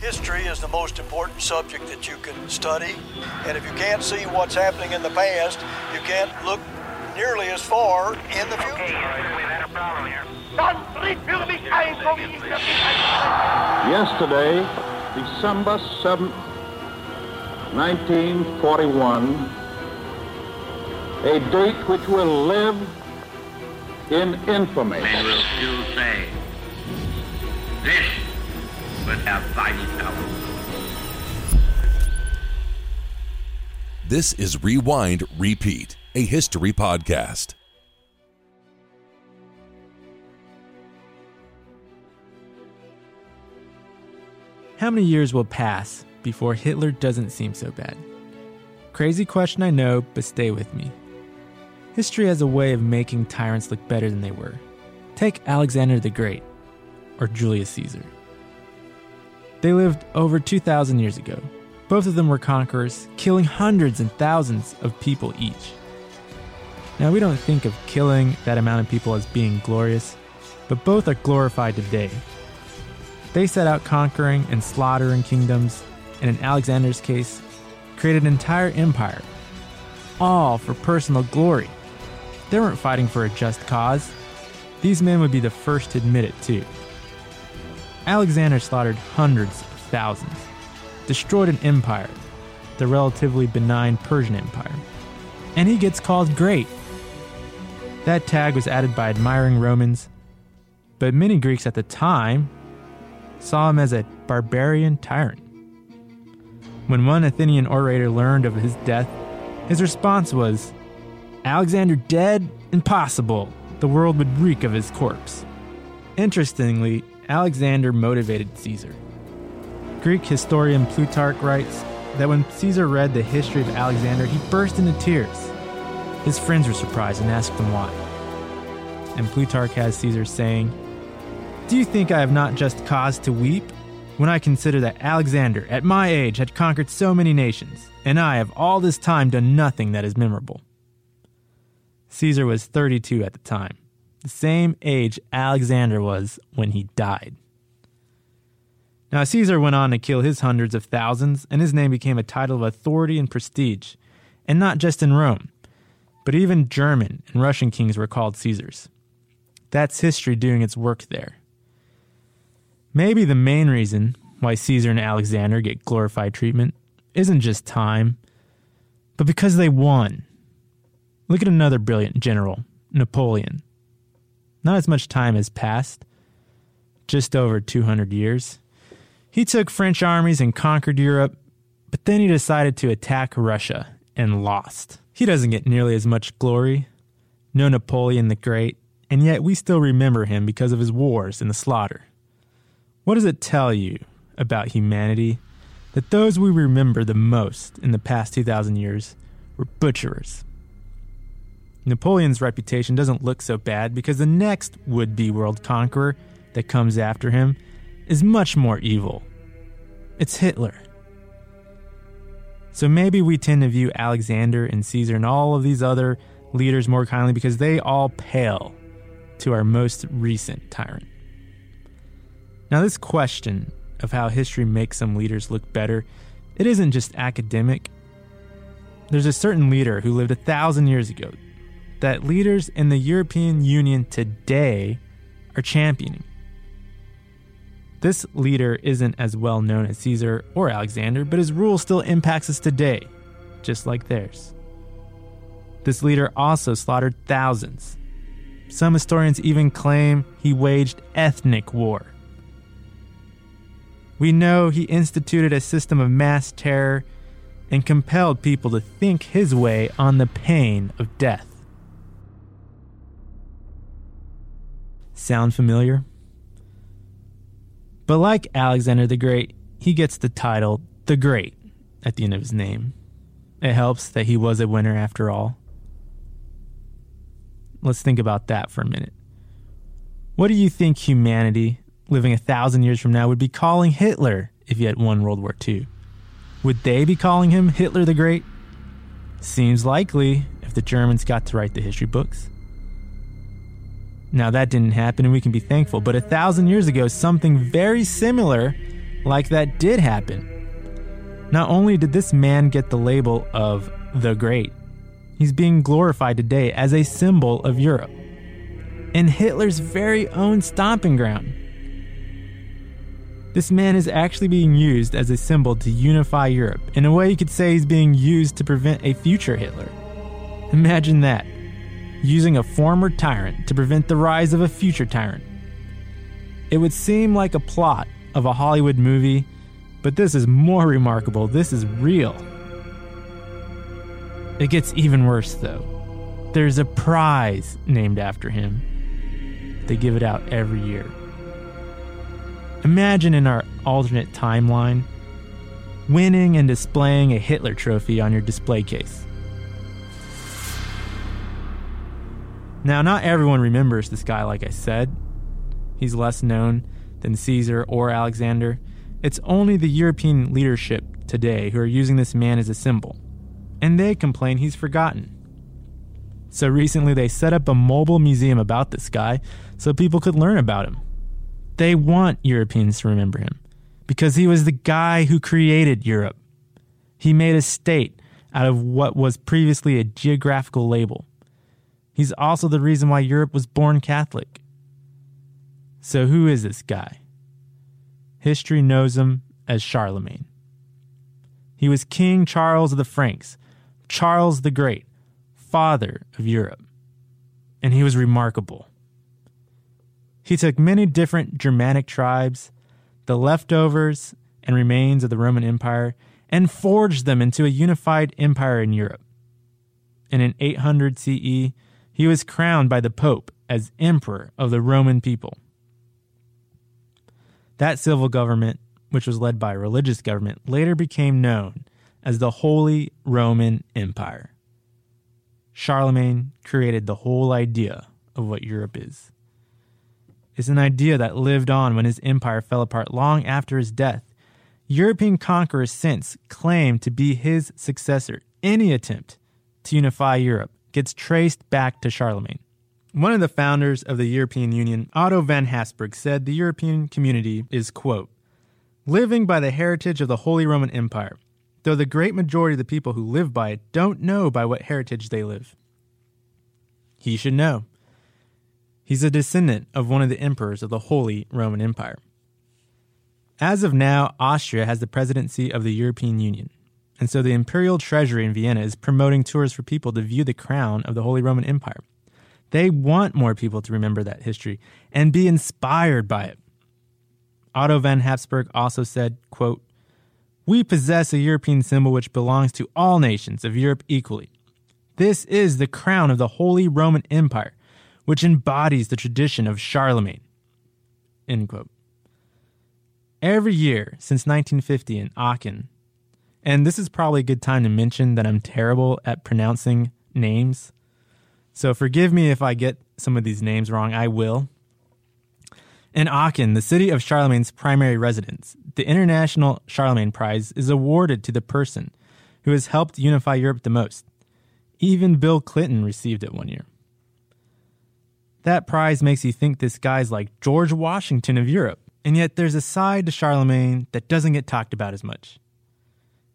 History is the most important subject that you can study, and if you can't see what's happening in the past, you can't look nearly as far in the future. Okay, we've had a problem here. Yesterday, December 7th, 1941, a date which will live in infamy. Men will still say, this was our fighting power. This is Rewind Repeat, a history podcast. How many years will pass before Hitler doesn't seem so bad? Crazy question, I know, but stay with me. History has a way of making tyrants look better than they were. Take Alexander the Great, or Julius Caesar. They lived over 2,000 years ago. Both of them were conquerors, killing hundreds and thousands of people each. Now, we don't think of killing that amount of people as being glorious, but both are glorified today. They set out conquering and slaughtering kingdoms, and in Alexander's case, created an entire empire, all for personal glory. They weren't fighting for a just cause. These men would be the first to admit it, too. Alexander slaughtered hundreds of thousands, destroyed an empire, the relatively benign Persian Empire, and he gets called great. That tag was added by admiring Romans, but many Greeks at the time saw him as a barbarian tyrant. When one Athenian orator learned of his death, his response was Alexander dead? Impossible. The world would reek of his corpse. Interestingly, Alexander motivated Caesar. Greek historian Plutarch writes that when Caesar read the history of Alexander, he burst into tears. His friends were surprised and asked him why. And Plutarch has Caesar saying, Do you think I have not just cause to weep? When I consider that Alexander, at my age, had conquered so many nations, and I have all this time done nothing that is memorable. Caesar was 32 at the time, the same age Alexander was when he died. Now, Caesar went on to kill his hundreds of thousands, and his name became a title of authority and prestige, and not just in Rome, but even German and Russian kings were called Caesars. That's history doing its work there. Maybe the main reason why Caesar and Alexander get glorified treatment isn't just time, but because they won. Look at another brilliant general, Napoleon. Not as much time has passed, just over 200 years. He took French armies and conquered Europe, but then he decided to attack Russia and lost. He doesn't get nearly as much glory. No Napoleon the Great, and yet we still remember him because of his wars and the slaughter. What does it tell you about humanity that those we remember the most in the past 2,000 years were butcherers? Napoleon's reputation doesn't look so bad because the next would be world conqueror that comes after him is much more evil. It's Hitler. So maybe we tend to view Alexander and Caesar and all of these other leaders more kindly because they all pale to our most recent tyrant. Now, this question of how history makes some leaders look better, it isn't just academic. There's a certain leader who lived a thousand years ago that leaders in the European Union today are championing. This leader isn't as well known as Caesar or Alexander, but his rule still impacts us today, just like theirs. This leader also slaughtered thousands. Some historians even claim he waged ethnic war. We know he instituted a system of mass terror and compelled people to think his way on the pain of death. Sound familiar? But like Alexander the Great, he gets the title the Great at the end of his name. It helps that he was a winner after all. Let's think about that for a minute. What do you think humanity, living a thousand years from now, would be calling Hitler if he had won World War II? Would they be calling him Hitler the Great? Seems likely if the Germans got to write the history books. Now, that didn't happen, and we can be thankful, but a thousand years ago, something very similar like that did happen. Not only did this man get the label of the Great, he's being glorified today as a symbol of Europe in Hitler's very own stomping ground. This man is actually being used as a symbol to unify Europe. In a way, you could say he's being used to prevent a future Hitler. Imagine that using a former tyrant to prevent the rise of a future tyrant. It would seem like a plot of a Hollywood movie, but this is more remarkable. This is real. It gets even worse, though. There's a prize named after him. They give it out every year. Imagine in our alternate timeline winning and displaying a Hitler trophy on your display case. Now, not everyone remembers this guy, like I said. He's less known than Caesar or Alexander. It's only the European leadership today who are using this man as a symbol, and they complain he's forgotten. So recently, they set up a mobile museum about this guy so people could learn about him. They want Europeans to remember him because he was the guy who created Europe. He made a state out of what was previously a geographical label. He's also the reason why Europe was born Catholic. So, who is this guy? History knows him as Charlemagne. He was King Charles of the Franks, Charles the Great, father of Europe. And he was remarkable. He took many different Germanic tribes, the leftovers and remains of the Roman Empire, and forged them into a unified empire in Europe. And in 800 CE, he was crowned by the Pope as Emperor of the Roman people. That civil government, which was led by a religious government, later became known as the Holy Roman Empire. Charlemagne created the whole idea of what Europe is. It's an idea that lived on when his empire fell apart long after his death. European conquerors since claimed to be his successor. Any attempt to unify Europe gets traced back to Charlemagne. One of the founders of the European Union, Otto von Habsburg, said the European community is, quote, living by the heritage of the Holy Roman Empire, though the great majority of the people who live by it don't know by what heritage they live. He should know. He's a descendant of one of the emperors of the Holy Roman Empire. As of now, Austria has the presidency of the European Union, and so the Imperial Treasury in Vienna is promoting tours for people to view the crown of the Holy Roman Empire. They want more people to remember that history and be inspired by it. Otto von Habsburg also said, quote, We possess a European symbol which belongs to all nations of Europe equally. This is the crown of the Holy Roman Empire, which embodies the tradition of Charlemagne. End quote. Every year since 1950 in Aachen, and this is probably a good time to mention that I'm terrible at pronouncing names. So forgive me if I get some of these names wrong. I will. In Aachen, the city of Charlemagne's primary residence, the International Charlemagne Prize is awarded to the person who has helped unify Europe the most. Even Bill Clinton received it one year. That prize makes you think this guy's like George Washington of Europe, and yet there's a side to Charlemagne that doesn't get talked about as much.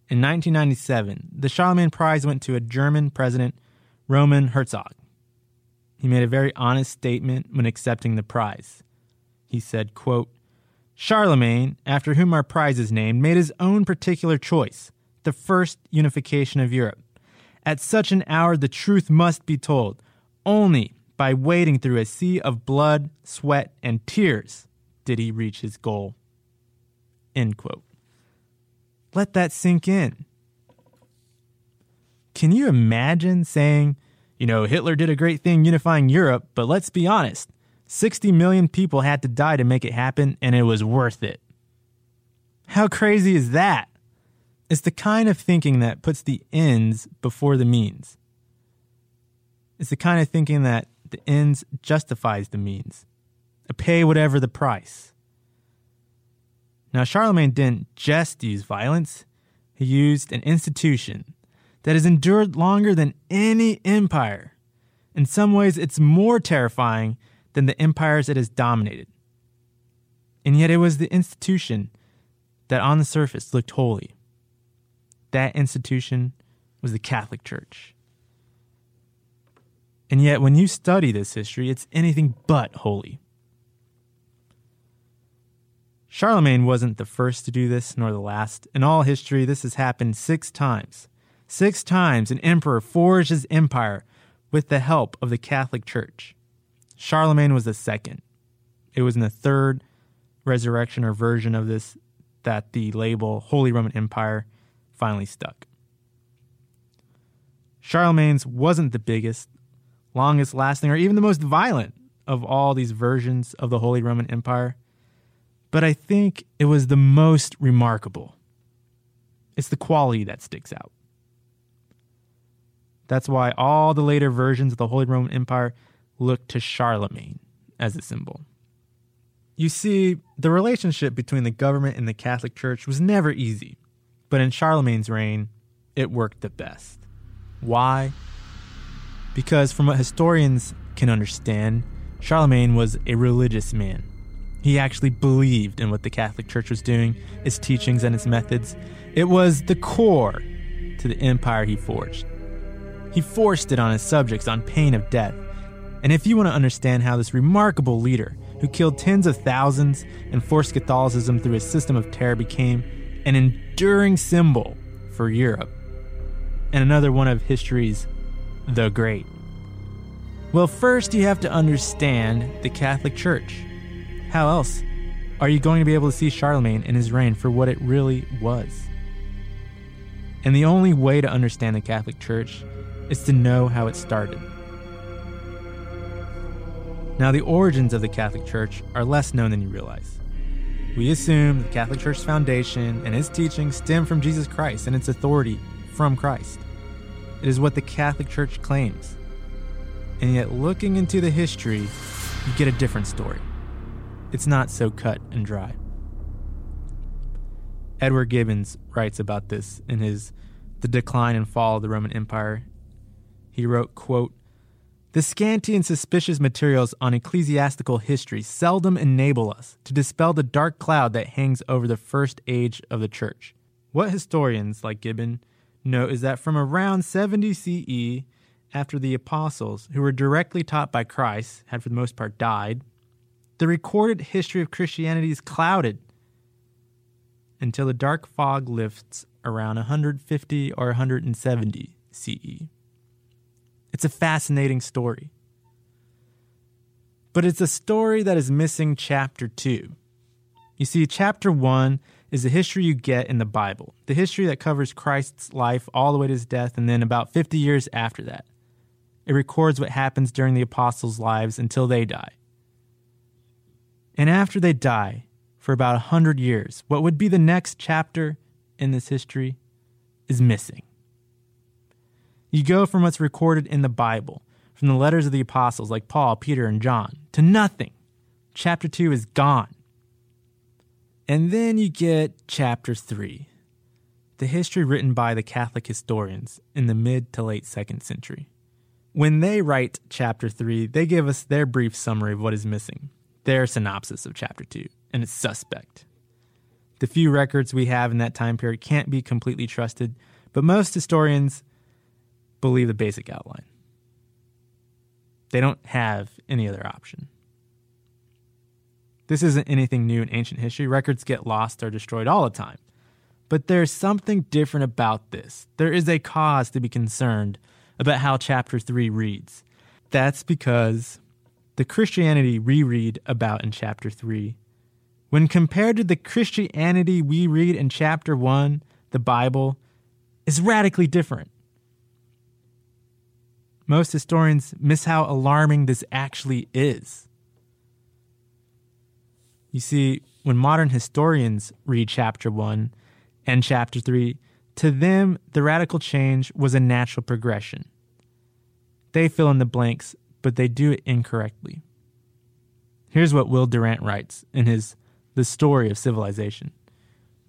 In 1997, the Charlemagne Prize went to a German president, Roman Herzog. He made a very honest statement when accepting the prize. He said, quote, Charlemagne, after whom our prize is named, made his own particular choice, the first unification of Europe. At such an hour, the truth must be told. Only by wading through a sea of blood, sweat, and tears did he reach his goal. End quote. Let that sink in. Can you imagine saying, you know, Hitler did a great thing unifying Europe, but let's be honest, 60 million people had to die to make it happen, and it was worth it? How crazy is that? It's the kind of thinking that puts the ends before the means. It's the kind of thinking that the ends justifies the means. Pay whatever the price. Now, Charlemagne didn't just use violence, he used an institution that has endured longer than any empire. In some ways, it's more terrifying than the empires it has dominated. And yet, it was the institution that on the surface looked holy. That institution was the Catholic Church. And yet, when you study this history, it's anything but holy. Charlemagne wasn't the first to do this, nor the last. In all history, this has happened six times. Six times an emperor forged his empire with the help of the Catholic Church. Charlemagne was the second. It was in the third resurrection or version of this that the label Holy Roman Empire finally stuck. Charlemagne's wasn't the biggest, longest lasting, or even the most violent of all these versions of the Holy Roman Empire, but I think it was the most remarkable. It's the quality that sticks out. That's why all the later versions of the Holy Roman Empire look to Charlemagne as a symbol. You see, the relationship between the government and the Catholic Church was never easy, but in Charlemagne's reign, it worked the best. Why? Because, from what historians can understand, Charlemagne was a religious man. He actually believed in what the Catholic Church was doing, its teachings and its methods. It was the core to the empire he forged. He forced it on his subjects on pain of death. And if you want to understand how this remarkable leader, who killed tens of thousands and forced Catholicism through a system of terror, became an enduring symbol for Europe, and another one of history's the great. Well, first you have to understand the Catholic Church. How else are you going to be able to see Charlemagne and his reign for what it really was? And the only way to understand the Catholic Church is to know how it started. Now, the origins of the Catholic Church are less known than you realize. We assume the Catholic Church's foundation and its teachings stem from Jesus Christ and its authority from Christ. It is what the Catholic Church claims. And yet, looking into the history, you get a different story. It's not so cut and dry. Edward Gibbon writes about this in his The Decline and Fall of the Roman Empire. He wrote, quote, the scanty and suspicious materials on ecclesiastical history seldom enable us to dispel the dark cloud that hangs over the first age of the church. What historians, like Gibbon, note is that from around 70 CE, after the apostles, who were directly taught by Christ, had for the most part died, the recorded history of Christianity is clouded until the dark fog lifts around 150 or 170 CE. It's a fascinating story. But it's a story that is missing chapter 2. You see, chapter 1 is the history you get in the Bible, the history that covers Christ's life all the way to his death, and then about 50 years after that. It records what happens during the apostles' lives until they die. And after they die, for about 100 years, what would be the next chapter in this history is missing. You go from what's recorded in the Bible, from the letters of the apostles like Paul, Peter, and John, to nothing. Chapter 2 is gone. And then you get chapter 3, the history written by the Catholic historians in the mid to late second century. When they write chapter 3, they give us their brief summary of what is missing, their synopsis of chapter 2, and it's suspect. The few records we have in that time period can't be completely trusted, but most historians believe the basic outline. They don't have any other option. This isn't anything new in ancient history. Records get lost or destroyed all the time. But there's something different about this. There is a cause to be concerned about how chapter 3 reads. That's because the Christianity we read about in chapter 3, when compared to the Christianity we read in chapter 1, the Bible, is radically different. Most historians miss how alarming this actually is. You see, when modern historians read chapter 1 and chapter 3, to them, the radical change was a natural progression. They fill in the blanks, but they do it incorrectly. Here's what Will Durant writes in his The Story of Civilization.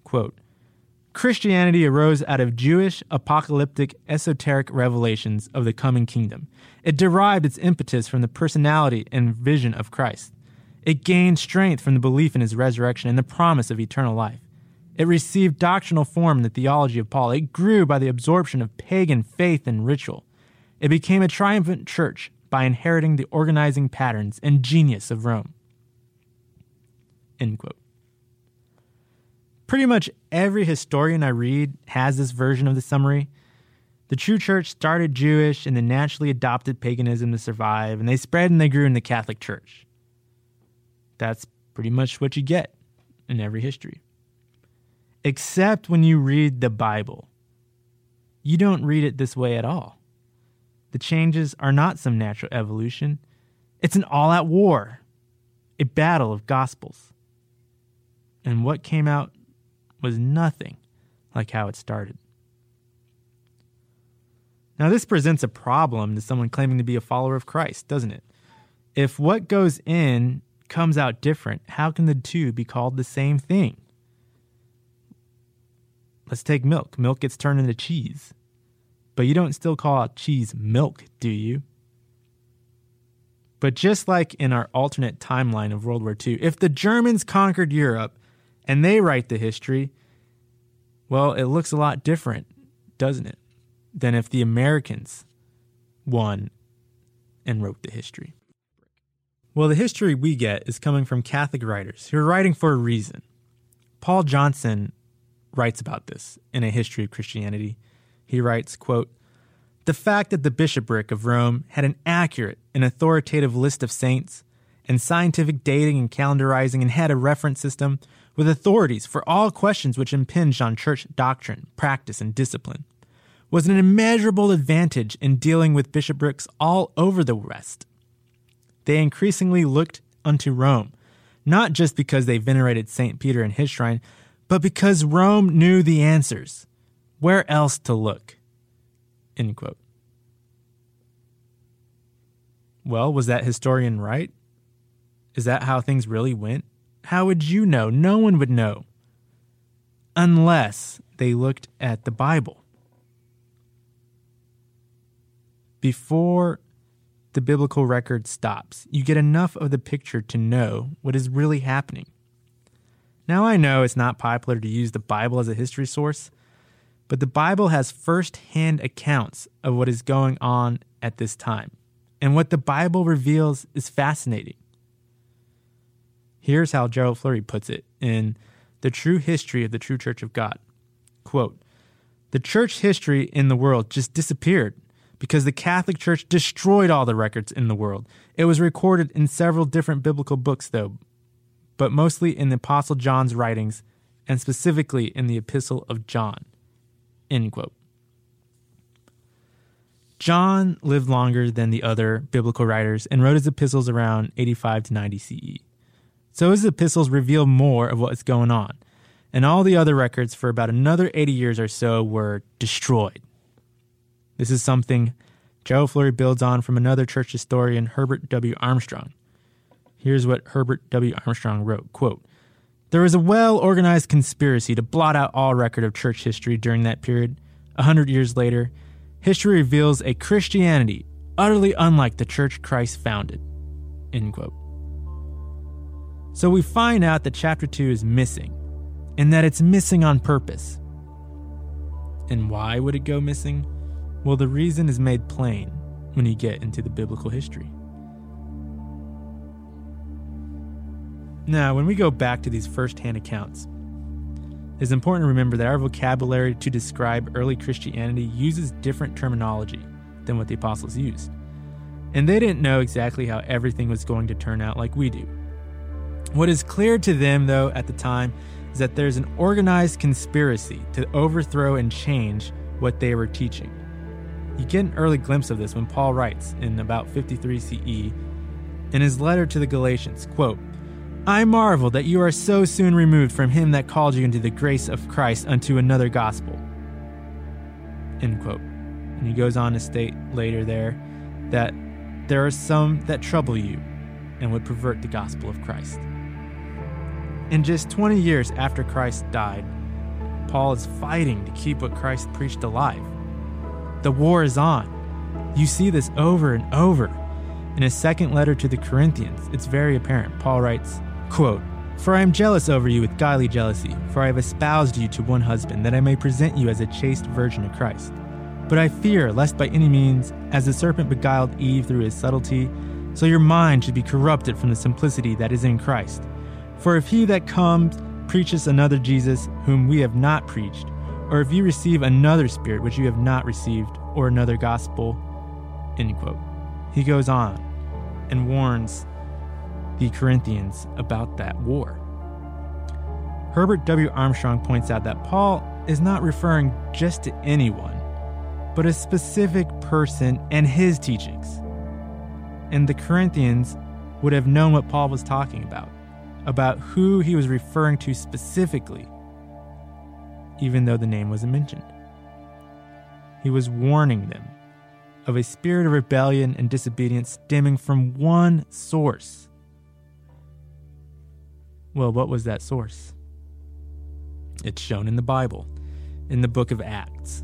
Quote, Christianity arose out of Jewish, apocalyptic, esoteric revelations of the coming kingdom. It derived its impetus from the personality and vision of Christ. It gained strength from the belief in his resurrection and the promise of eternal life. It received doctrinal form in the theology of Paul. It grew by the absorption of pagan faith and ritual. It became a triumphant church by inheriting the organizing patterns and genius of Rome. End quote. Pretty much every historian I read has this version of the summary. The true church started Jewish and then naturally adopted paganism to survive, and they spread and they grew in the Catholic Church. That's pretty much what you get in every history. Except when you read the Bible. You don't read it this way at all. The changes are not some natural evolution, it's an all out war, a battle of gospels. And what came out was nothing like how it started. Now, this presents a problem to someone claiming to be a follower of Christ, doesn't it? If what goes in comes out different, how can the two be called the same thing? Let's take milk. Milk gets turned into cheese. But you don't still call cheese milk, do you? But just like in our alternate timeline of World War II, if the Germans conquered Europe and they write the history, well, it looks a lot different, doesn't it, than if the Americans won and wrote the history. Well, the history we get is coming from Catholic writers who are writing for a reason. Paul Johnson writes about this in A History of Christianity. He writes, quote, the fact that the bishopric of Rome had an accurate and authoritative list of saints, and scientific dating and calendarizing, and had a reference system with authorities for all questions which impinged on church doctrine, practice, and discipline, was an immeasurable advantage in dealing with bishoprics all over the West. They increasingly looked unto Rome, not just because they venerated St. Peter and his shrine, but because Rome knew the answers. Where else to look? End quote. Well, was that historian right? Is that how things really went? How would you know? No one would know. Unless they looked at the Bible. Before the biblical record stops, you get enough of the picture to know what is really happening. Now, I know it's not popular to use the Bible as a history source, but the Bible has first hand accounts of what is going on at this time. And what the Bible reveals is fascinating. Here's how Gerald Flurry puts it in The True History of the True Church of God. Quote, the church history in the world just disappeared because the Catholic Church destroyed all the records in the world. It was recorded in several different biblical books, though, but mostly in the Apostle John's writings and specifically in the Epistle of John. End quote. John lived longer than the other biblical writers and wrote his epistles around 85 to 90 CE. So his epistles reveal more of what's going on, and all the other records for about another 80 years or so were destroyed. This is something Joe Flurry builds on from another church historian, Herbert W. Armstrong. Here's what Herbert W. Armstrong wrote quote, there was a well organized conspiracy to blot out all record of church history during that period. A hundred years later, history reveals a Christianity utterly unlike the church Christ founded. End quote. So we find out that chapter 2 is missing, and that it's missing on purpose. And why would it go missing? Well, the reason is made plain when you get into the biblical history. Now, when we go back to these first hand accounts, it's important to remember that our vocabulary to describe early Christianity uses different terminology than what the apostles used. And they didn't know exactly how everything was going to turn out like we do. What is clear to them, though, at the time, is that there's an organized conspiracy to overthrow and change what they were teaching. You get an early glimpse of this when Paul writes in about 53 CE in his letter to the Galatians, quote, I marvel that you are so soon removed from him that called you into the grace of Christ unto another gospel. End quote. And he goes on to state later there that there are some that trouble you and would pervert the gospel of Christ. And just 20 years after Christ died, Paul is fighting to keep what Christ preached alive. The war is on. You see this over and over. In his second letter to the Corinthians, it's very apparent. Paul writes, Quote, For I am jealous over you with godly jealousy, for I have espoused you to one husband, that I may present you as a chaste virgin to Christ. But I fear lest by any means, as the serpent beguiled Eve through his subtlety, so your mind should be corrupted from the simplicity that is in Christ. For if he that comes preaches another Jesus whom we have not preached, or if you receive another spirit which you have not received, or another gospel, end quote. He goes on and warns the Corinthians about that war. Herbert W. Armstrong points out that Paul is not referring just to anyone, but a specific person and his teachings. And the Corinthians would have known what Paul was talking about, about who he was referring to specifically, even though the name wasn't mentioned. He was warning them of a spirit of rebellion and disobedience stemming from one source well, what was that source? It's shown in the Bible, in the book of Acts.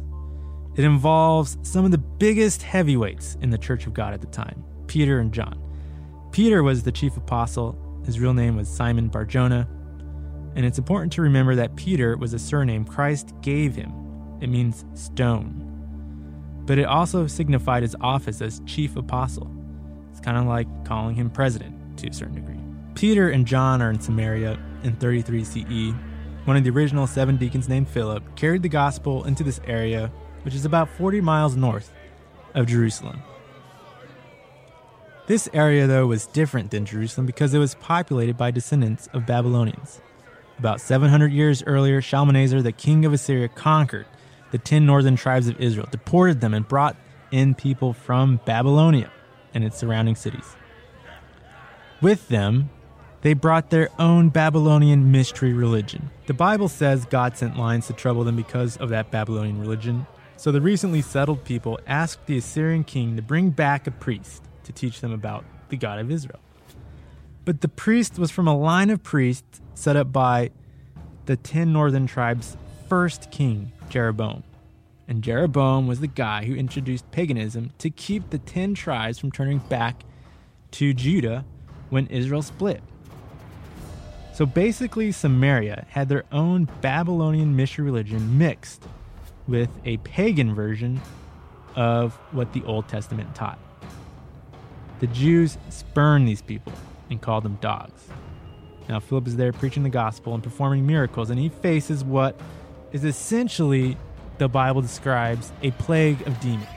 It involves some of the biggest heavyweights in the Church of God at the time Peter and John. Peter was the chief apostle, his real name was Simon Barjona, and it's important to remember that Peter was a surname Christ gave him. It means stone. But it also signified his office as chief apostle. It's kind of like calling him president to a certain degree. Peter and John are in Samaria in 33 CE. One of the original seven deacons named Philip carried the gospel into this area, which is about 40 miles north of Jerusalem. This area, though, was different than Jerusalem because it was populated by descendants of Babylonians. About 700 years earlier, Shalmaneser, the king of Assyria, conquered the 10 northern tribes of Israel, deported them, and brought in people from Babylonia and its surrounding cities. With them, they brought their own Babylonian mystery religion. The Bible says God sent lions to trouble them because of that Babylonian religion. So the recently settled people asked the Assyrian king to bring back a priest to teach them about the God of Israel. But the priest was from a line of priests set up by the 10 northern tribes' first king, Jeroboam. And Jeroboam was the guy who introduced paganism to keep the 10 tribes from turning back to Judah when Israel split. So basically, Samaria had their own Babylonian mystery religion mixed with a pagan version of what the Old Testament taught. The Jews spurned these people and called them dogs. Now, Philip is there preaching the gospel and performing miracles, and he faces what is essentially, the Bible describes, a plague of demons.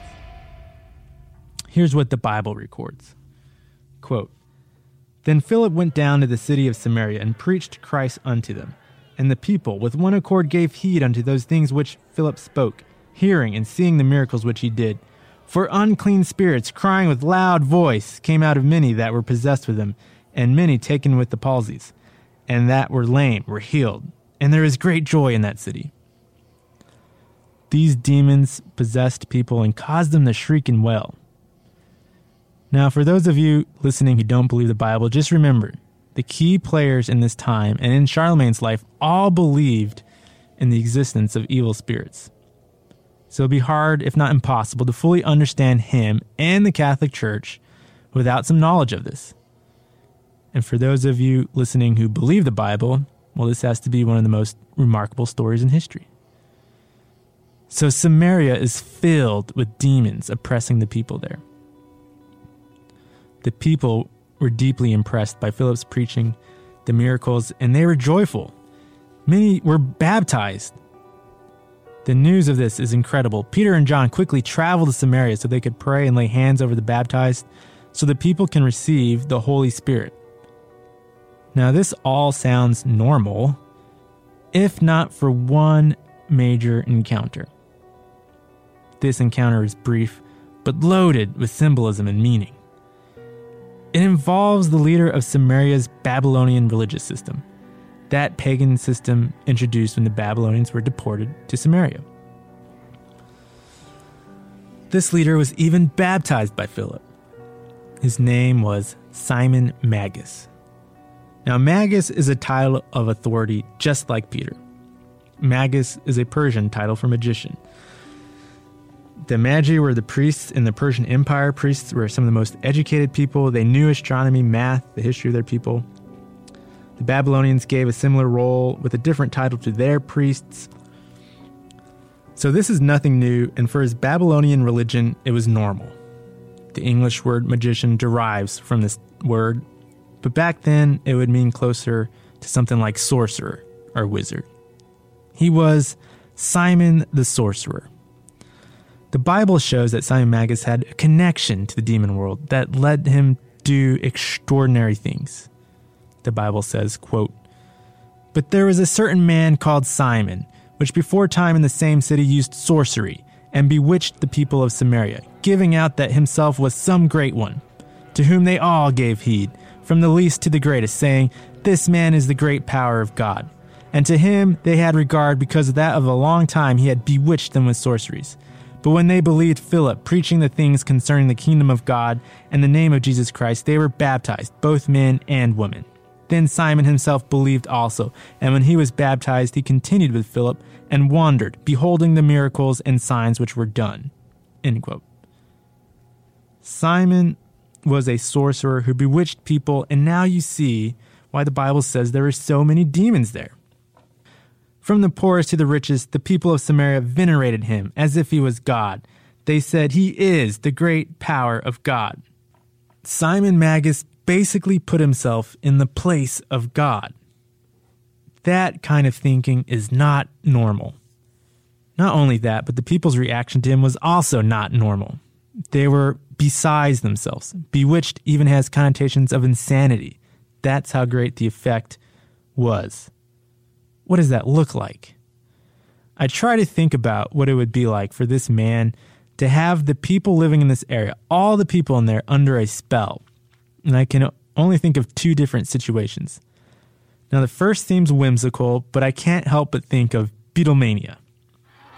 Here's what the Bible records Quote, then Philip went down to the city of Samaria and preached Christ unto them. And the people with one accord gave heed unto those things which Philip spoke, hearing and seeing the miracles which he did. For unclean spirits, crying with loud voice, came out of many that were possessed with them, and many taken with the palsies, and that were lame were healed. And there is great joy in that city. These demons possessed people and caused them to shriek and wail. Now, for those of you listening who don't believe the Bible, just remember the key players in this time and in Charlemagne's life all believed in the existence of evil spirits. So it'd be hard, if not impossible, to fully understand him and the Catholic Church without some knowledge of this. And for those of you listening who believe the Bible, well, this has to be one of the most remarkable stories in history. So Samaria is filled with demons oppressing the people there. The people were deeply impressed by Philip's preaching, the miracles, and they were joyful. Many were baptized. The news of this is incredible. Peter and John quickly traveled to Samaria so they could pray and lay hands over the baptized so the people can receive the Holy Spirit. Now, this all sounds normal, if not for one major encounter. This encounter is brief, but loaded with symbolism and meaning. It involves the leader of Samaria's Babylonian religious system, that pagan system introduced when the Babylonians were deported to Samaria. This leader was even baptized by Philip. His name was Simon Magus. Now, Magus is a title of authority just like Peter. Magus is a Persian title for magician. The Magi were the priests in the Persian Empire. Priests were some of the most educated people. They knew astronomy, math, the history of their people. The Babylonians gave a similar role with a different title to their priests. So this is nothing new, and for his Babylonian religion, it was normal. The English word magician derives from this word, but back then it would mean closer to something like sorcerer or wizard. He was Simon the sorcerer. The Bible shows that Simon Magus had a connection to the demon world that led him do extraordinary things. The Bible says, quote, But there was a certain man called Simon, which before time in the same city used sorcery, and bewitched the people of Samaria, giving out that himself was some great one, to whom they all gave heed, from the least to the greatest, saying, This man is the great power of God. And to him they had regard because of that of a long time he had bewitched them with sorceries. But when they believed Philip preaching the things concerning the kingdom of God and the name of Jesus Christ, they were baptized, both men and women. Then Simon himself believed also, and when he was baptized, he continued with Philip and wandered, beholding the miracles and signs which were done. Simon was a sorcerer who bewitched people, and now you see why the Bible says there are so many demons there. From the poorest to the richest, the people of Samaria venerated him as if he was God. They said he is the great power of God. Simon Magus basically put himself in the place of God. That kind of thinking is not normal. Not only that, but the people's reaction to him was also not normal. They were besides themselves. Bewitched even has connotations of insanity. That's how great the effect was what does that look like? I try to think about what it would be like for this man to have the people living in this area, all the people in there, under a spell. And I can only think of two different situations. Now, the first seems whimsical, but I can't help but think of Beatlemania.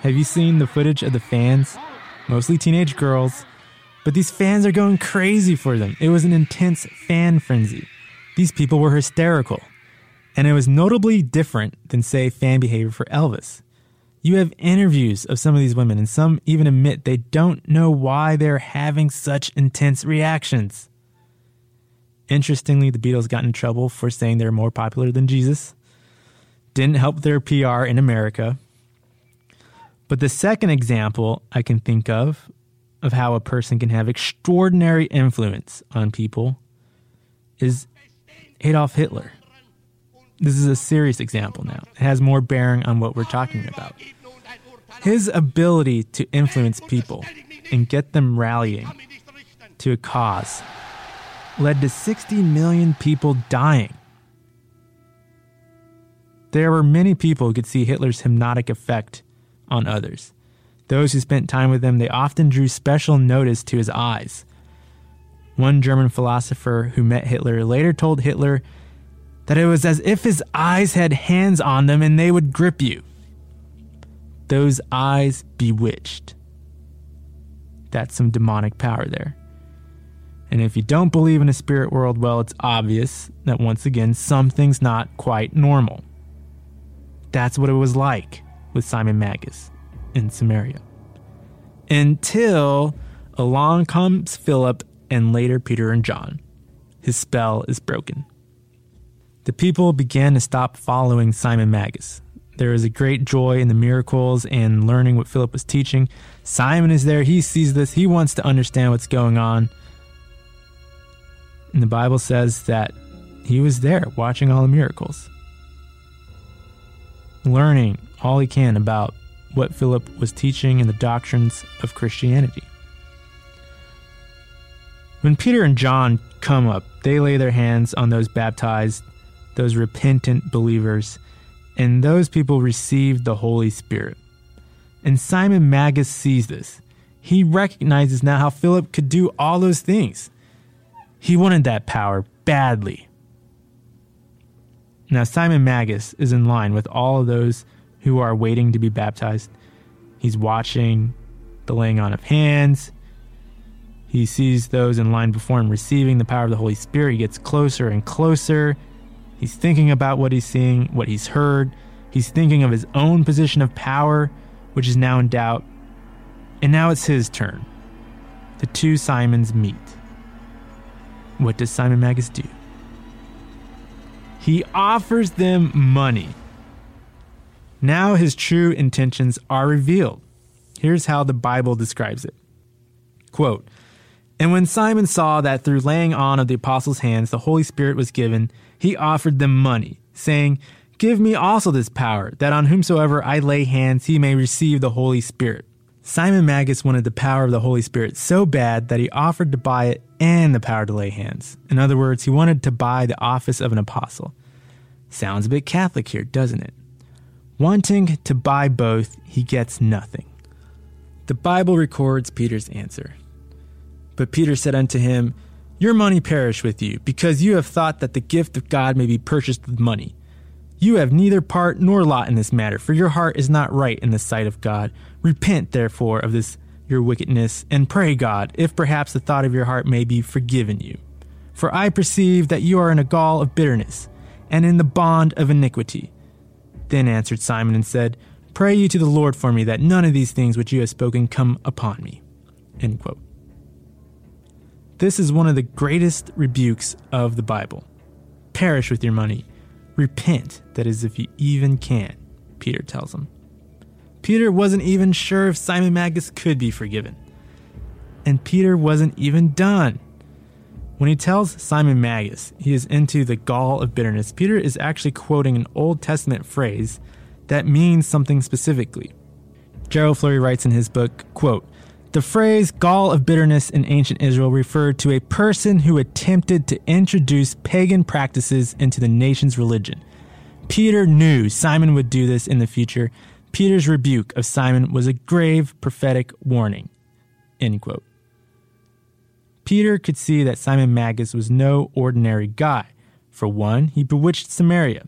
Have you seen the footage of the fans? Mostly teenage girls, but these fans are going crazy for them. It was an intense fan frenzy. These people were hysterical and it was notably different than, say, fan behavior for Elvis. You have interviews of some of these women, and some even admit they don't know why they're having such intense reactions. Interestingly, the Beatles got in trouble for saying they're more popular than Jesus. Didn't help their PR in America. But the second example I can think of of how a person can have extraordinary influence on people is Adolf Hitler. This is a serious example now. It has more bearing on what we're talking about. His ability to influence people and get them rallying to a cause led to 60 million people dying. There were many people who could see Hitler's hypnotic effect on others. Those who spent time with him, they often drew special notice to his eyes. One German philosopher who met Hitler later told Hitler that it was as if his eyes had hands on them and they would grip you. Those eyes bewitched. That's some demonic power there. And if you don't believe in a spirit world, well, it's obvious that once again, something's not quite normal. That's what it was like with Simon Magus in Samaria. Until along comes Philip and later Peter and John. His spell is broken the people began to stop following Simon Magus. There is a great joy in the miracles and learning what Philip was teaching. Simon is there. He sees this. He wants to understand what's going on. And the Bible says that he was there watching all the miracles, learning all he can about what Philip was teaching and the doctrines of Christianity. When Peter and John come up, they lay their hands on those baptized those repentant believers, and those people received the Holy Spirit. And Simon Magus sees this. He recognizes now how Philip could do all those things. He wanted that power badly. Now, Simon Magus is in line with all of those who are waiting to be baptized. He's watching the laying on of hands. He sees those in line before him receiving the power of the Holy Spirit. He gets closer and closer He's thinking about what he's seeing, what he's heard. He's thinking of his own position of power, which is now in doubt. And now it's his turn. The two Simons meet. What does Simon Magus do? He offers them money. Now his true intentions are revealed. Here's how the Bible describes it. Quote, and when Simon saw that through laying on of the apostles' hands the Holy Spirit was given, he offered them money, saying, Give me also this power, that on whomsoever I lay hands he may receive the Holy Spirit. Simon Magus wanted the power of the Holy Spirit so bad that he offered to buy it and the power to lay hands. In other words, he wanted to buy the office of an apostle. Sounds a bit Catholic here, doesn't it? Wanting to buy both, he gets nothing. The Bible records Peter's answer. But Peter said unto him, Your money perish with you, because you have thought that the gift of God may be purchased with money. You have neither part nor lot in this matter, for your heart is not right in the sight of God. Repent, therefore, of this your wickedness, and pray God, if perhaps the thought of your heart may be forgiven you. For I perceive that you are in a gall of bitterness, and in the bond of iniquity. Then answered Simon and said, Pray you to the Lord for me, that none of these things which you have spoken come upon me. This is one of the greatest rebukes of the Bible. Perish with your money. Repent, that is, if you even can, Peter tells him. Peter wasn't even sure if Simon Magus could be forgiven. And Peter wasn't even done. When he tells Simon Magus he is into the gall of bitterness, Peter is actually quoting an Old Testament phrase that means something specifically. Gerald Flurry writes in his book, quote, the phrase gall of bitterness in ancient Israel referred to a person who attempted to introduce pagan practices into the nation's religion. Peter knew Simon would do this in the future. Peter's rebuke of Simon was a grave prophetic warning. End quote. Peter could see that Simon Magus was no ordinary guy. For one, he bewitched Samaria,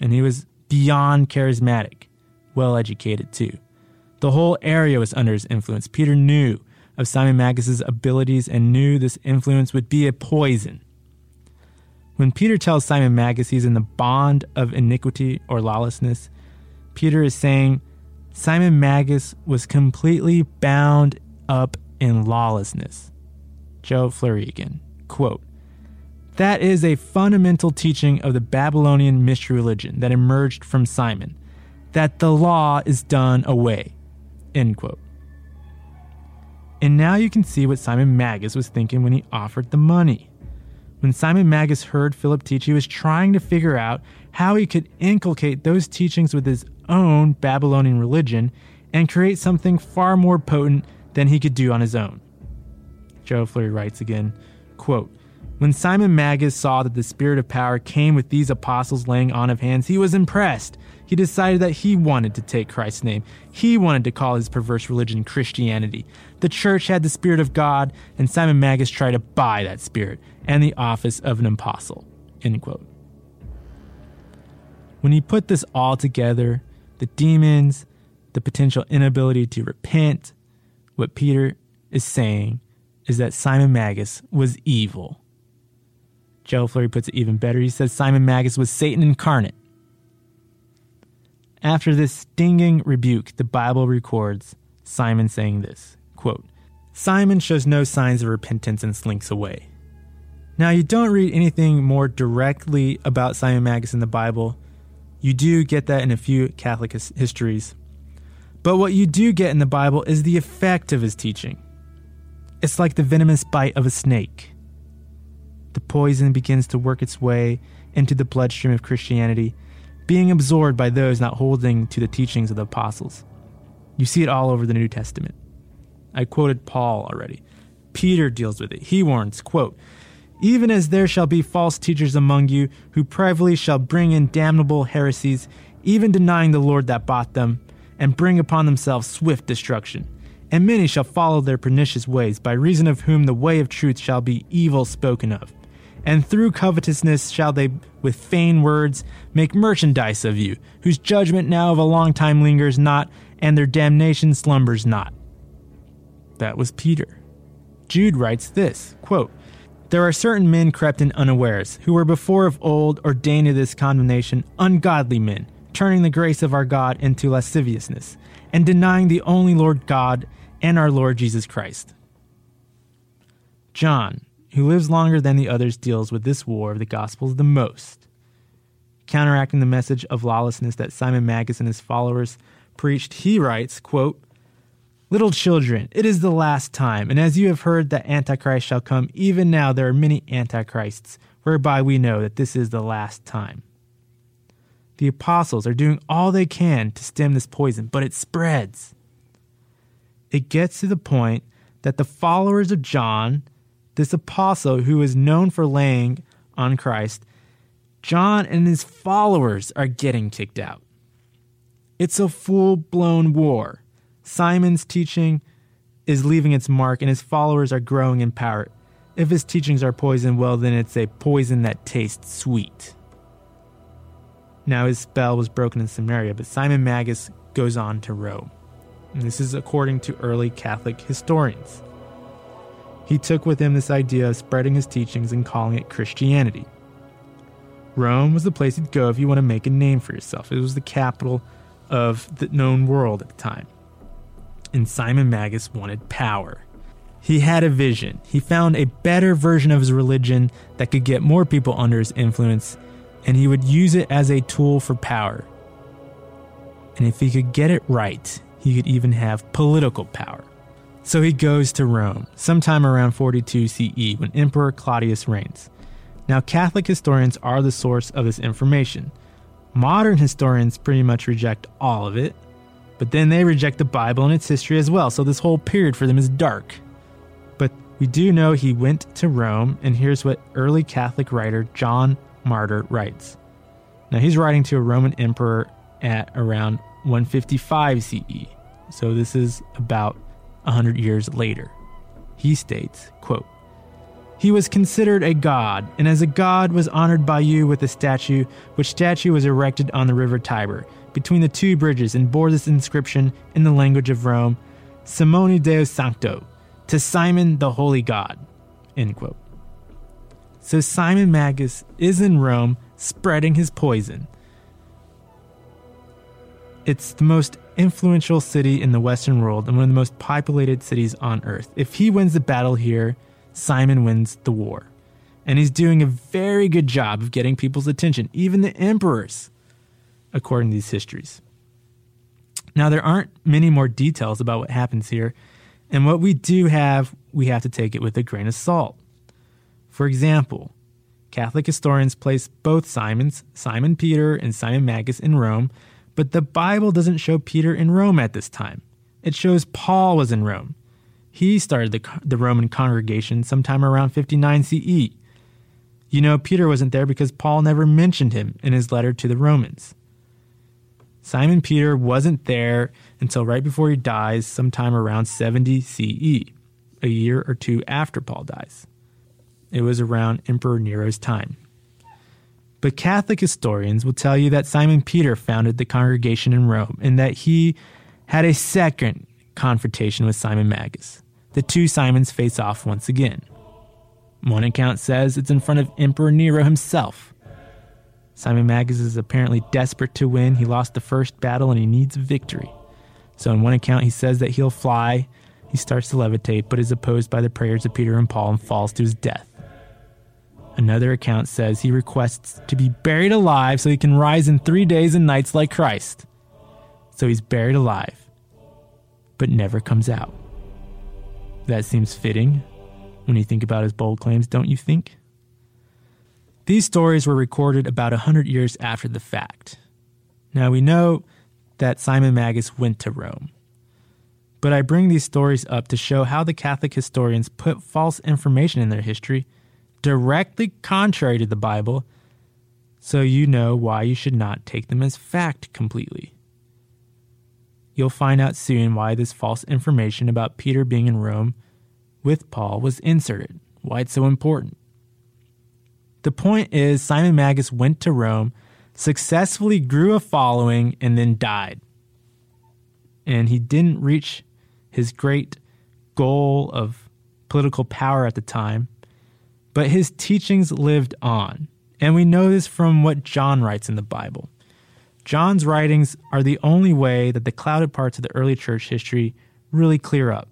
and he was beyond charismatic, well educated too. The whole area was under his influence. Peter knew of Simon Magus's abilities and knew this influence would be a poison. When Peter tells Simon Magus he's in the bond of iniquity or lawlessness, Peter is saying Simon Magus was completely bound up in lawlessness. Joe Flurry again. Quote, that is a fundamental teaching of the Babylonian mystery religion that emerged from Simon, that the law is done away. End quote. And now you can see what Simon Magus was thinking when he offered the money. When Simon Magus heard Philip teach, he was trying to figure out how he could inculcate those teachings with his own Babylonian religion and create something far more potent than he could do on his own. Joe Flurry writes again, quote, when Simon Magus saw that the Spirit of power came with these apostles laying on of hands, he was impressed. He decided that he wanted to take Christ's name. He wanted to call his perverse religion Christianity. The church had the Spirit of God, and Simon Magus tried to buy that Spirit and the office of an apostle. End quote. When he put this all together, the demons, the potential inability to repent, what Peter is saying is that Simon Magus was evil. Joe Flurry puts it even better. He says Simon Magus was Satan incarnate. After this stinging rebuke, the Bible records Simon saying this quote, Simon shows no signs of repentance and slinks away. Now, you don't read anything more directly about Simon Magus in the Bible. You do get that in a few Catholic his- histories. But what you do get in the Bible is the effect of his teaching. It's like the venomous bite of a snake the poison begins to work its way into the bloodstream of Christianity, being absorbed by those not holding to the teachings of the apostles. You see it all over the New Testament. I quoted Paul already. Peter deals with it. He warns, quote, even as there shall be false teachers among you who privily shall bring in damnable heresies, even denying the Lord that bought them, and bring upon themselves swift destruction. And many shall follow their pernicious ways, by reason of whom the way of truth shall be evil spoken of. And through covetousness shall they with vain words make merchandise of you, whose judgment now of a long time lingers not, and their damnation slumbers not. That was Peter. Jude writes this quote, There are certain men crept in unawares, who were before of old ordained to this condemnation, ungodly men, turning the grace of our God into lasciviousness, and denying the only Lord God and our Lord Jesus Christ. John, who lives longer than the others, deals with this war of the Gospels the most. counteracting the message of lawlessness that Simon Magus and his followers preached, he writes, quote, Little children, it is the last time, and as you have heard that Antichrist shall come, even now there are many Antichrists, whereby we know that this is the last time. The apostles are doing all they can to stem this poison, but it spreads. It gets to the point that the followers of John, this apostle who is known for laying on Christ, John and his followers are getting kicked out. It's a full blown war. Simon's teaching is leaving its mark, and his followers are growing in power. If his teachings are poison, well, then it's a poison that tastes sweet. Now his spell was broken in Samaria, but Simon Magus goes on to Rome. And this is according to early Catholic historians. He took with him this idea of spreading his teachings and calling it Christianity. Rome was the place you'd go if you want to make a name for yourself. It was the capital of the known world at the time and Simon Magus wanted power. He had a vision. He found a better version of his religion that could get more people under his influence, and he would use it as a tool for power. And if he could get it right, he could even have political power. So he goes to Rome, sometime around 42 CE, when Emperor Claudius reigns. Now, Catholic historians are the source of this information. Modern historians pretty much reject all of it, but then they reject the Bible and its history as well, so this whole period for them is dark. But we do know he went to Rome, and here's what early Catholic writer Justin Martyr writes. Now he's writing to a Roman emperor at around 155 CE, so this is about 100 years later. He states, quote, he was considered a god, and as a god was honored by you with a statue, which statue was erected on the river Tiber, between the two bridges, and bore this inscription in the language of Rome Simone Deus Sancto, to Simon the Holy God. End quote. So Simon Magus is in Rome spreading his poison. It's the most influential city in the Western world and one of the most populated cities on earth. If he wins the battle here, Simon wins the war. And he's doing a very good job of getting people's attention, even the emperors, according to these histories. Now, there aren't many more details about what happens here, and what we do have, we have to take it with a grain of salt. For example, Catholic historians place both Simons, Simon Peter and Simon Magus, in Rome, but the Bible doesn't show Peter in Rome at this time. It shows Paul was in Rome. He started the, the Roman congregation sometime around 59 CE. You know, Peter wasn't there because Paul never mentioned him in his letter to the Romans. Simon Peter wasn't there until right before he dies, sometime around 70 CE, a year or two after Paul dies. It was around Emperor Nero's time. But Catholic historians will tell you that Simon Peter founded the congregation in Rome and that he had a second confrontation with Simon Magus. The two Simons face off once again. One account says it's in front of Emperor Nero himself. Simon Magus is apparently desperate to win. He lost the first battle and he needs victory. So, in one account, he says that he'll fly. He starts to levitate, but is opposed by the prayers of Peter and Paul and falls to his death. Another account says he requests to be buried alive so he can rise in three days and nights like Christ. So he's buried alive but never comes out. That seems fitting when you think about his bold claims, don't you think? These stories were recorded about a hundred years after the fact. Now we know that Simon Magus went to Rome. But I bring these stories up to show how the Catholic historians put false information in their history, directly contrary to the Bible, so you know why you should not take them as fact completely. You'll find out soon why this false information about Peter being in Rome with Paul was inserted, why it's so important. The point is, Simon Magus went to Rome, successfully grew a following, and then died. And he didn't reach his great goal of political power at the time, but his teachings lived on. And we know this from what John writes in the Bible. John's writings are the only way that the clouded parts of the early church history really clear up.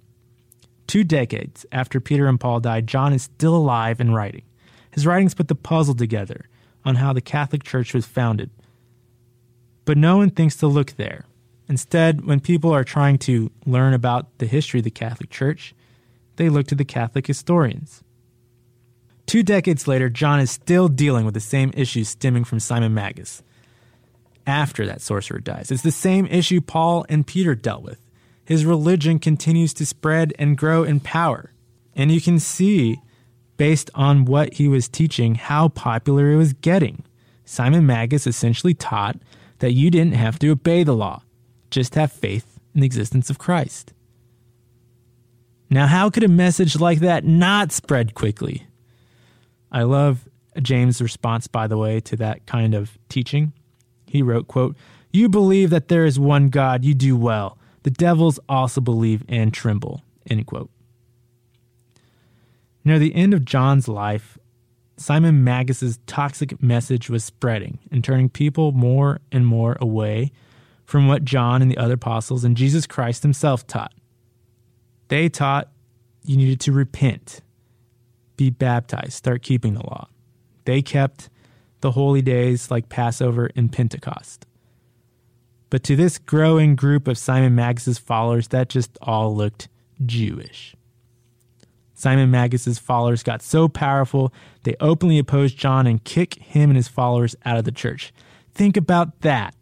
Two decades after Peter and Paul died, John is still alive and writing. His writings put the puzzle together on how the Catholic Church was founded. But no one thinks to look there. Instead, when people are trying to learn about the history of the Catholic Church, they look to the Catholic historians. Two decades later, John is still dealing with the same issues stemming from Simon Magus after that sorcerer dies. It's the same issue Paul and Peter dealt with. His religion continues to spread and grow in power. And you can see, based on what he was teaching, how popular it was getting. Simon Magus essentially taught that you didn't have to obey the law, just have faith in the existence of Christ. Now, how could a message like that not spread quickly? I love James' response, by the way, to that kind of teaching. He wrote, quote, You believe that there is one God, you do well. The devils also believe and tremble, end quote. Near the end of John's life, Simon Magus's toxic message was spreading and turning people more and more away from what John and the other apostles and Jesus Christ himself taught. They taught you needed to repent, be baptized, start keeping the law. They kept the holy days like Passover and Pentecost. But to this growing group of Simon Magus's followers, that just all looked Jewish. Simon Magus's followers got so powerful, they openly opposed John and kick him and his followers out of the church. Think about that.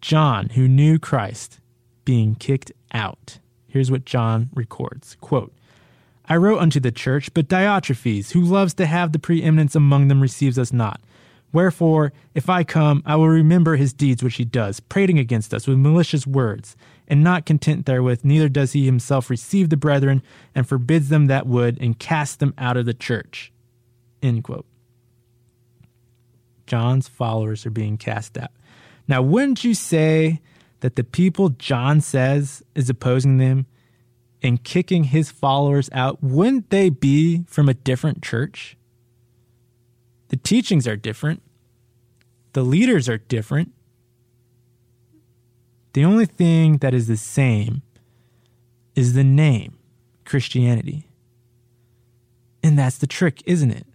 John, who knew Christ, being kicked out. Here's what John records quote, I wrote unto the church, but Diotrephes, who loves to have the preeminence among them, receives us not. Wherefore, if I come, I will remember his deeds which he does, prating against us with malicious words. And not content therewith, neither does he himself receive the brethren, and forbids them that would, and casts them out of the church. John's followers are being cast out. Now, wouldn't you say that the people John says is opposing them and kicking his followers out, wouldn't they be from a different church? The teachings are different, the leaders are different. The only thing that is the same is the name Christianity. And that's the trick, isn't it?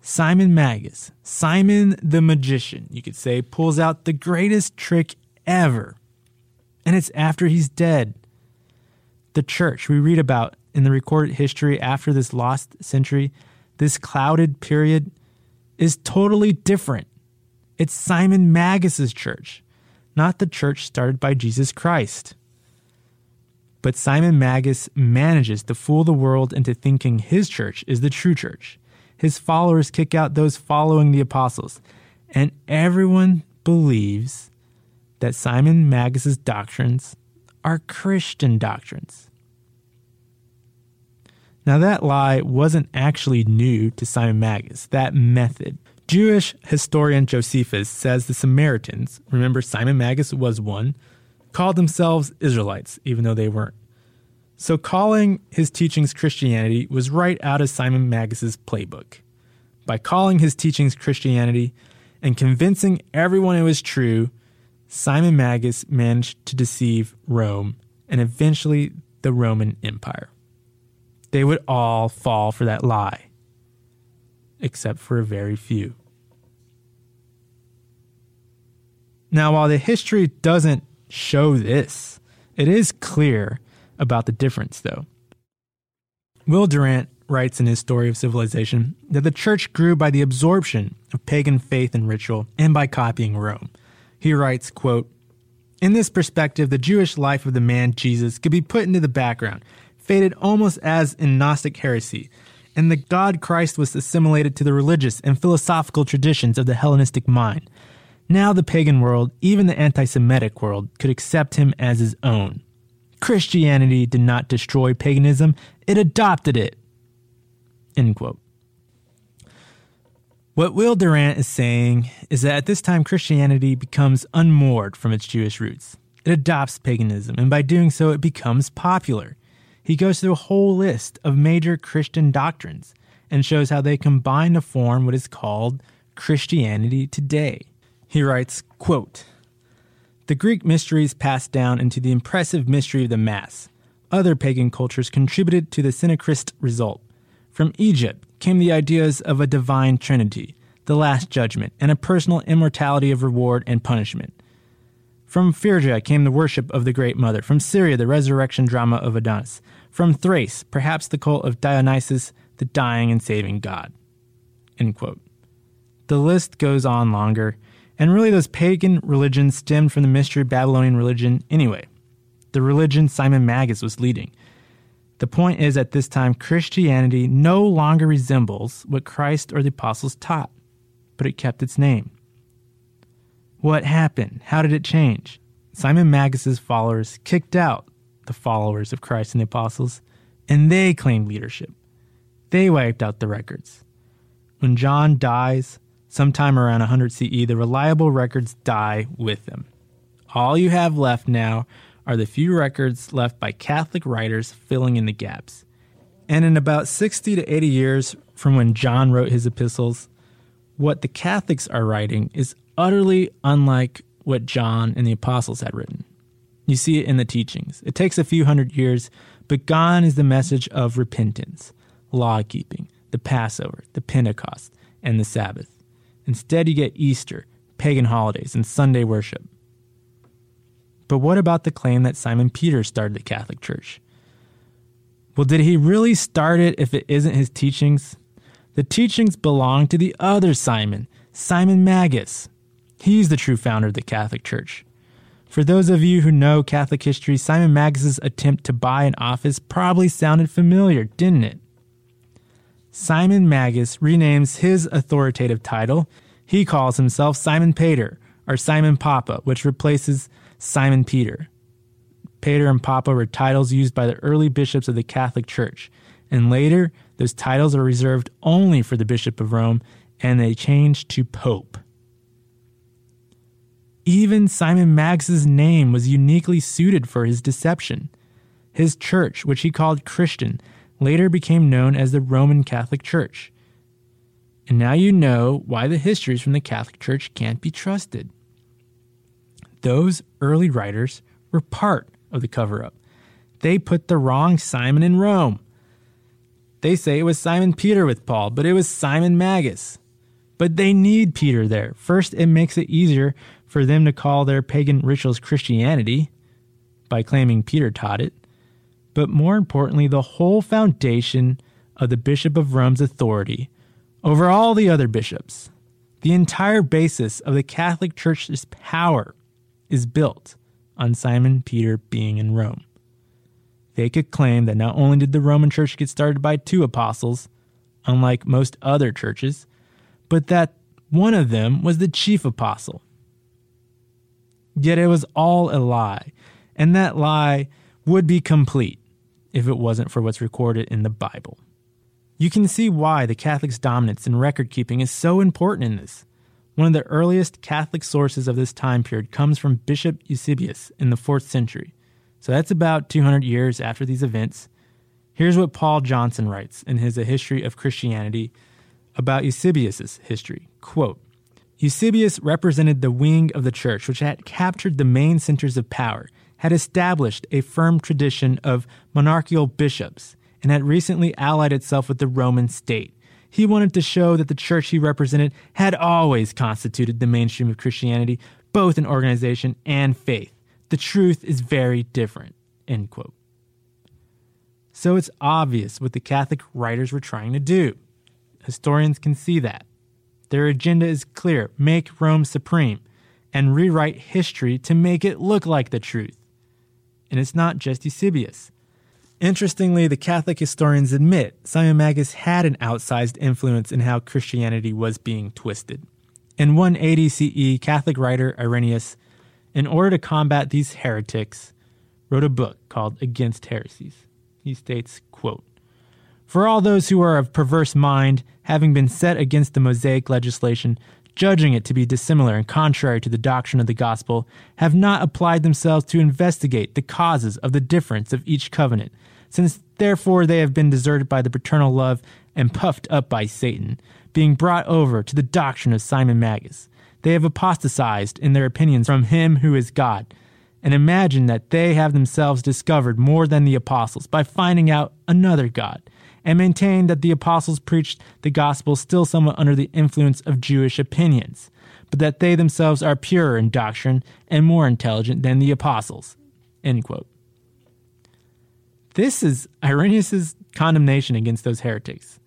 Simon Magus, Simon the magician, you could say, pulls out the greatest trick ever. And it's after he's dead the church we read about in the recorded history after this lost century, this clouded period, is totally different. It's Simon Magus's church, not the church started by Jesus Christ. But Simon Magus manages to fool the world into thinking his church is the true church. His followers kick out those following the apostles, and everyone believes that Simon Magus's doctrines are Christian doctrines. Now, that lie wasn't actually new to Simon Magus, that method. Jewish historian Josephus says the Samaritans, remember Simon Magus was one, called themselves Israelites, even though they weren't. So calling his teachings Christianity was right out of Simon Magus's playbook. By calling his teachings Christianity and convincing everyone it was true, Simon Magus managed to deceive Rome and eventually the Roman Empire they would all fall for that lie, except for a very few. Now, while the history doesn't show this, it is clear about the difference, though. Will Durant writes in his Story of Civilization that the church grew by the absorption of pagan faith and ritual and by copying Rome. He writes, quote, In this perspective, the Jewish life of the man Jesus could be put into the background faded almost as in Gnostic heresy, and the God Christ was assimilated to the religious and philosophical traditions of the Hellenistic mind. Now the pagan world, even the anti Semitic world, could accept him as his own. Christianity did not destroy paganism, it adopted it. End quote. What Will Durant is saying is that at this time Christianity becomes unmoored from its Jewish roots. It adopts paganism, and by doing so, it becomes popular. He goes through a whole list of major Christian doctrines and shows how they combine to form what is called Christianity today. He writes, quote, The Greek mysteries passed down into the impressive mystery of the Mass. Other pagan cultures contributed to the syncretist result. From Egypt came the ideas of a divine trinity, the Last Judgment, and a personal immortality of reward and punishment. From Phrygia came the worship of the Great Mother. From Syria, the resurrection drama of Adonis. From Thrace, perhaps the cult of Dionysus, the dying and saving God. The list goes on longer, and really those pagan religions stemmed from the mystery Babylonian religion anyway. The religion Simon Magus was leading. The point is, at this time, Christianity no longer resembles what Christ or the apostles taught, but it kept its name. What happened? How did it change? Simon Magus's followers kicked out the followers of Christ and the apostles, and they claimed leadership. They wiped out the records. When John dies, sometime around 100 CE, the reliable records die with him. All you have left now are the few records left by Catholic writers filling in the gaps. And in about 60 to 80 years from when John wrote his epistles, what the Catholics are writing is utterly unlike what John and the apostles had written. You see it in the teachings. It takes a few hundred years, but gone is the message of repentance, law keeping, the Passover, the Pentecost, and the Sabbath. Instead, you get Easter, pagan holidays, and Sunday worship. But what about the claim that Simon Peter started the Catholic Church? Well, did he really start it if it isn't his teachings? The teachings belong to the other Simon, Simon Magus. He's the true founder of the Catholic Church. For those of you who know Catholic history, Simon Magus's attempt to buy an office probably sounded familiar, didn't it? Simon Magus renames his authoritative title. He calls himself Simon Peter or Simon Papa, which replaces Simon Peter. Peter and Papa were titles used by the early bishops of the Catholic Church, and later those titles are reserved only for the Bishop of Rome and they changed to Pope. Even Simon Magus's name was uniquely suited for his deception. His church, which he called Christian, later became known as the Roman Catholic Church. And now you know why the histories from the Catholic Church can't be trusted. Those early writers were part of the cover up. They put the wrong Simon in Rome. They say it was Simon Peter with Paul, but it was Simon Magus. But they need Peter there. First, it makes it easier for them to call their pagan rituals Christianity by claiming Peter taught it. But more importantly, the whole foundation of the Bishop of Rome's authority over all the other bishops, the entire basis of the Catholic Church's power is built on Simon Peter being in Rome. They could claim that not only did the Roman Church get started by two apostles, unlike most other churches, but that one of them was the chief apostle. Yet it was all a lie, and that lie would be complete if it wasn't for what's recorded in the Bible. You can see why the Catholics' dominance in record keeping is so important in this. One of the earliest Catholic sources of this time period comes from Bishop Eusebius in the 4th century. So that's about 200 years after these events. Here's what Paul Johnson writes in his A History of Christianity about Eusebius's history. Quote, Eusebius represented the wing of the church which had captured the main centers of power, had established a firm tradition of monarchical bishops, and had recently allied itself with the Roman state. He wanted to show that the church he represented had always constituted the mainstream of Christianity, both in organization and faith. The truth is very different. End quote. So it's obvious what the Catholic writers were trying to do. Historians can see that. Their agenda is clear make Rome supreme and rewrite history to make it look like the truth. And it's not just Eusebius. Interestingly, the Catholic historians admit Simon Magus had an outsized influence in how Christianity was being twisted. In 180 CE, Catholic writer Irenaeus, in order to combat these heretics, wrote a book called Against Heresies. He states, quote, For all those who are of perverse mind, having been set against the Mosaic legislation, judging it to be dissimilar and contrary to the doctrine of the gospel, have not applied themselves to investigate the causes of the difference of each covenant, since therefore they have been deserted by the paternal love and puffed up by Satan, being brought over to the doctrine of Simon Magus. They have apostatized in their opinions from him who is God, and imagine that they have themselves discovered more than the apostles by finding out another God, and maintained that the apostles preached the gospel still somewhat under the influence of Jewish opinions, but that they themselves are purer in doctrine and more intelligent than the apostles. This is Irenaeus' condemnation against those heretics.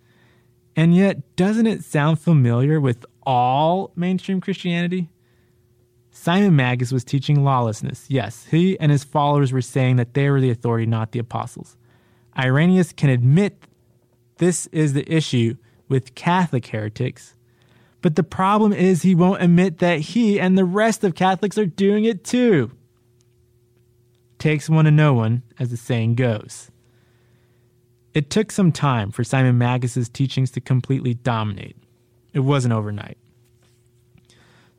And yet, doesn't it sound familiar with all mainstream Christianity? Simon Magus was teaching lawlessness. Yes, he and his followers were saying that they were the authority, not the apostles. Irenaeus can admit this is the issue with Catholic heretics, but the problem is he won't admit that he and the rest of Catholics are doing it too. Takes one to know one, as the saying goes. It took some time for Simon Magus's teachings to completely dominate. It wasn't overnight.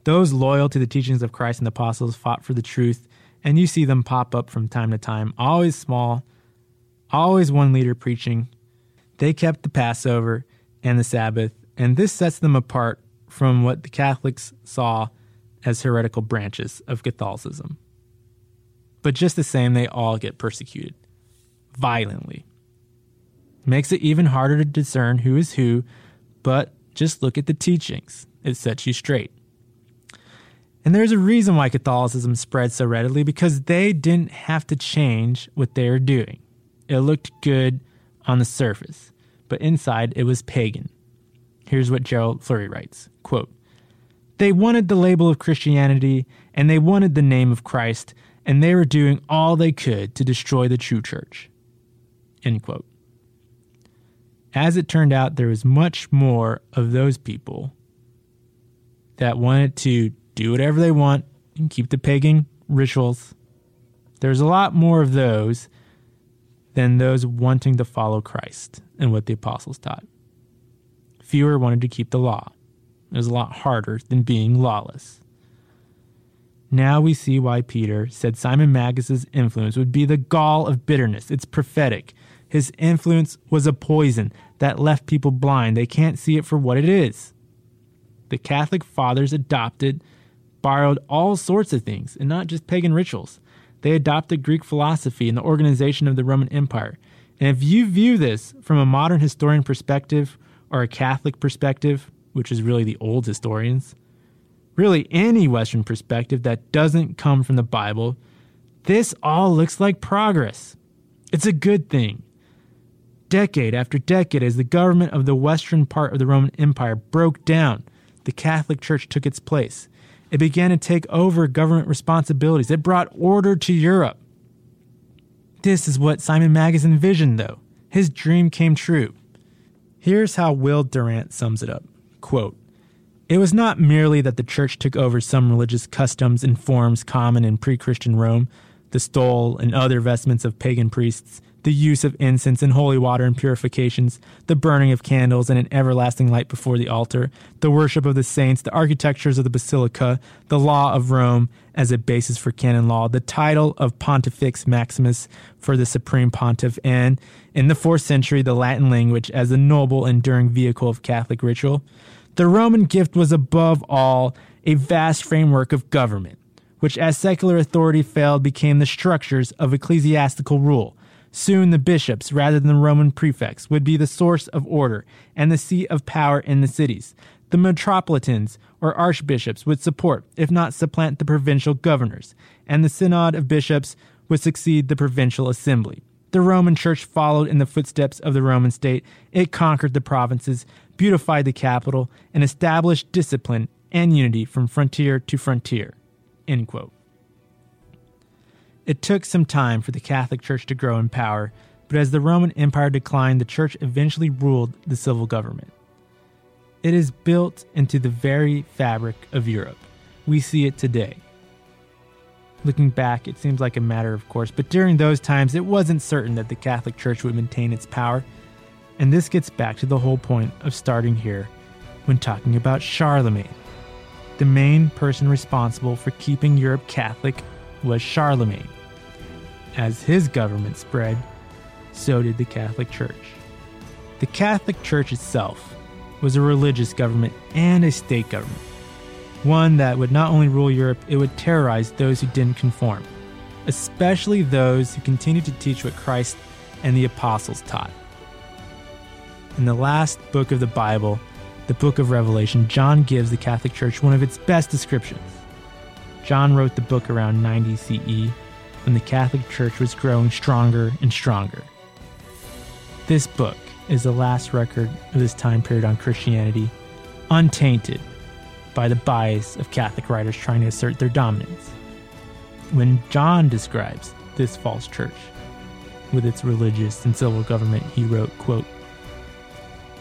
Those loyal to the teachings of Christ and the apostles fought for the truth, and you see them pop up from time to time, always small, always one leader preaching. They kept the Passover and the Sabbath, and this sets them apart from what the Catholics saw as heretical branches of Catholicism. But just the same, they all get persecuted violently. Makes it even harder to discern who is who, but just look at the teachings. It sets you straight. And there's a reason why Catholicism spread so readily because they didn't have to change what they were doing. It looked good on the surface, but inside it was pagan. Here's what Gerald Flurry writes quote, They wanted the label of Christianity and they wanted the name of Christ, and they were doing all they could to destroy the true church. End quote. As it turned out, there was much more of those people that wanted to do whatever they want and keep the pagan rituals. There's a lot more of those than those wanting to follow Christ and what the apostles taught. Fewer wanted to keep the law. It was a lot harder than being lawless. Now we see why Peter said Simon Magus's influence would be the gall of bitterness. It's prophetic. His influence was a poison that left people blind. They can't see it for what it is. The Catholic fathers adopted borrowed all sorts of things, and not just pagan rituals. They adopted Greek philosophy and the organization of the Roman Empire. And if you view this from a modern historian perspective or a Catholic perspective, which is really the old historians, really any Western perspective that doesn't come from the Bible, this all looks like progress. It's a good thing. Decade after decade, as the government of the western part of the Roman Empire broke down, the Catholic Church took its place. It began to take over government responsibilities. It brought order to Europe. This is what Simon Magus envisioned, though. His dream came true. Here's how Will Durant sums it up Quote, It was not merely that the church took over some religious customs and forms common in pre Christian Rome, the stole and other vestments of pagan priests, the use of incense and holy water and purifications, the burning of candles and an everlasting light before the altar, the worship of the saints, the architectures of the basilica, the law of Rome as a basis for canon law, the title of Pontifex Maximus for the supreme pontiff, and, in the fourth century, the Latin language as a noble, enduring vehicle of Catholic ritual. The Roman gift was above all a vast framework of government, which, as secular authority failed, became the structures of ecclesiastical rule Soon the bishops, rather than the Roman prefects, would be the source of order and the seat of power in the cities. The metropolitans or archbishops would support, if not supplant, the provincial governors, and the synod of bishops would succeed the provincial assembly. The Roman Church followed in the footsteps of the Roman state. It conquered the provinces, beautified the capital, and established discipline and unity from frontier to frontier. End quote. It took some time for the Catholic Church to grow in power, but as the Roman Empire declined, the Church eventually ruled the civil government. It is built into the very fabric of Europe. We see it today. Looking back, it seems like a matter of course, but during those times, it wasn't certain that the Catholic Church would maintain its power. And this gets back to the whole point of starting here when talking about Charlemagne. The main person responsible for keeping Europe Catholic was Charlemagne. As his government spread, so did the Catholic Church. The Catholic Church itself was a religious government and a state government, one that would not only rule Europe, it would terrorize those who didn't conform, especially those who continued to teach what Christ and the apostles taught. In the last book of the Bible, the book of Revelation, John gives the Catholic Church one of its best descriptions. John wrote the book around 90 CE when the Catholic Church was growing stronger and stronger. This book is the last record of this time period on Christianity, untainted by the bias of Catholic writers trying to assert their dominance. When John describes this false church with its religious and civil government, he wrote, quote,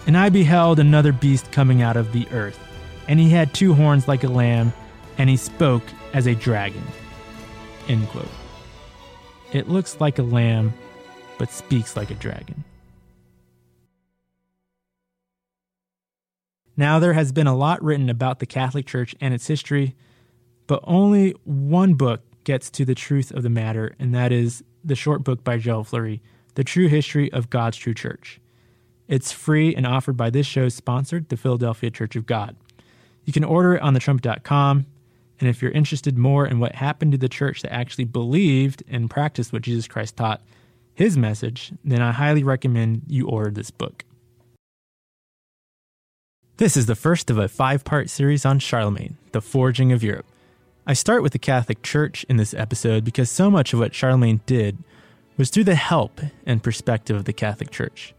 And I beheld another beast coming out of the earth, and he had two horns like a lamb, and he spoke as a dragon. End quote. It looks like a lamb, but speaks like a dragon. Now, there has been a lot written about the Catholic Church and its history, but only one book gets to the truth of the matter, and that is the short book by Joel Flurry, The True History of God's True Church. It's free and offered by this show's sponsor, the Philadelphia Church of God. You can order it on thetrumpet.com, and if you're interested more in what happened to the church that actually believed and practiced what Jesus Christ taught, his message, then I highly recommend you order this book. This is the first of a five part series on Charlemagne, the forging of Europe. I start with the Catholic Church in this episode because so much of what Charlemagne did was through the help and perspective of the Catholic Church.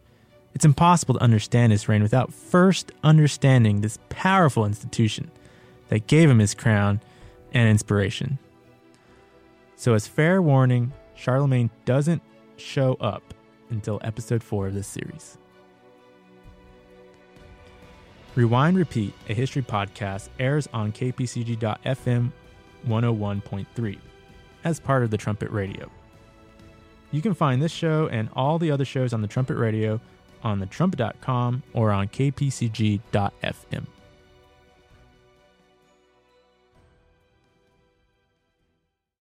It's impossible to understand his reign without first understanding this powerful institution that gave him his crown and inspiration. So, as fair warning, Charlemagne doesn't show up until episode 4 of this series. Rewind Repeat, a history podcast, airs on kpcg.fm 101.3 as part of the Trumpet Radio. You can find this show and all the other shows on the Trumpet Radio on thetrumpet.com or on kpcg.fm.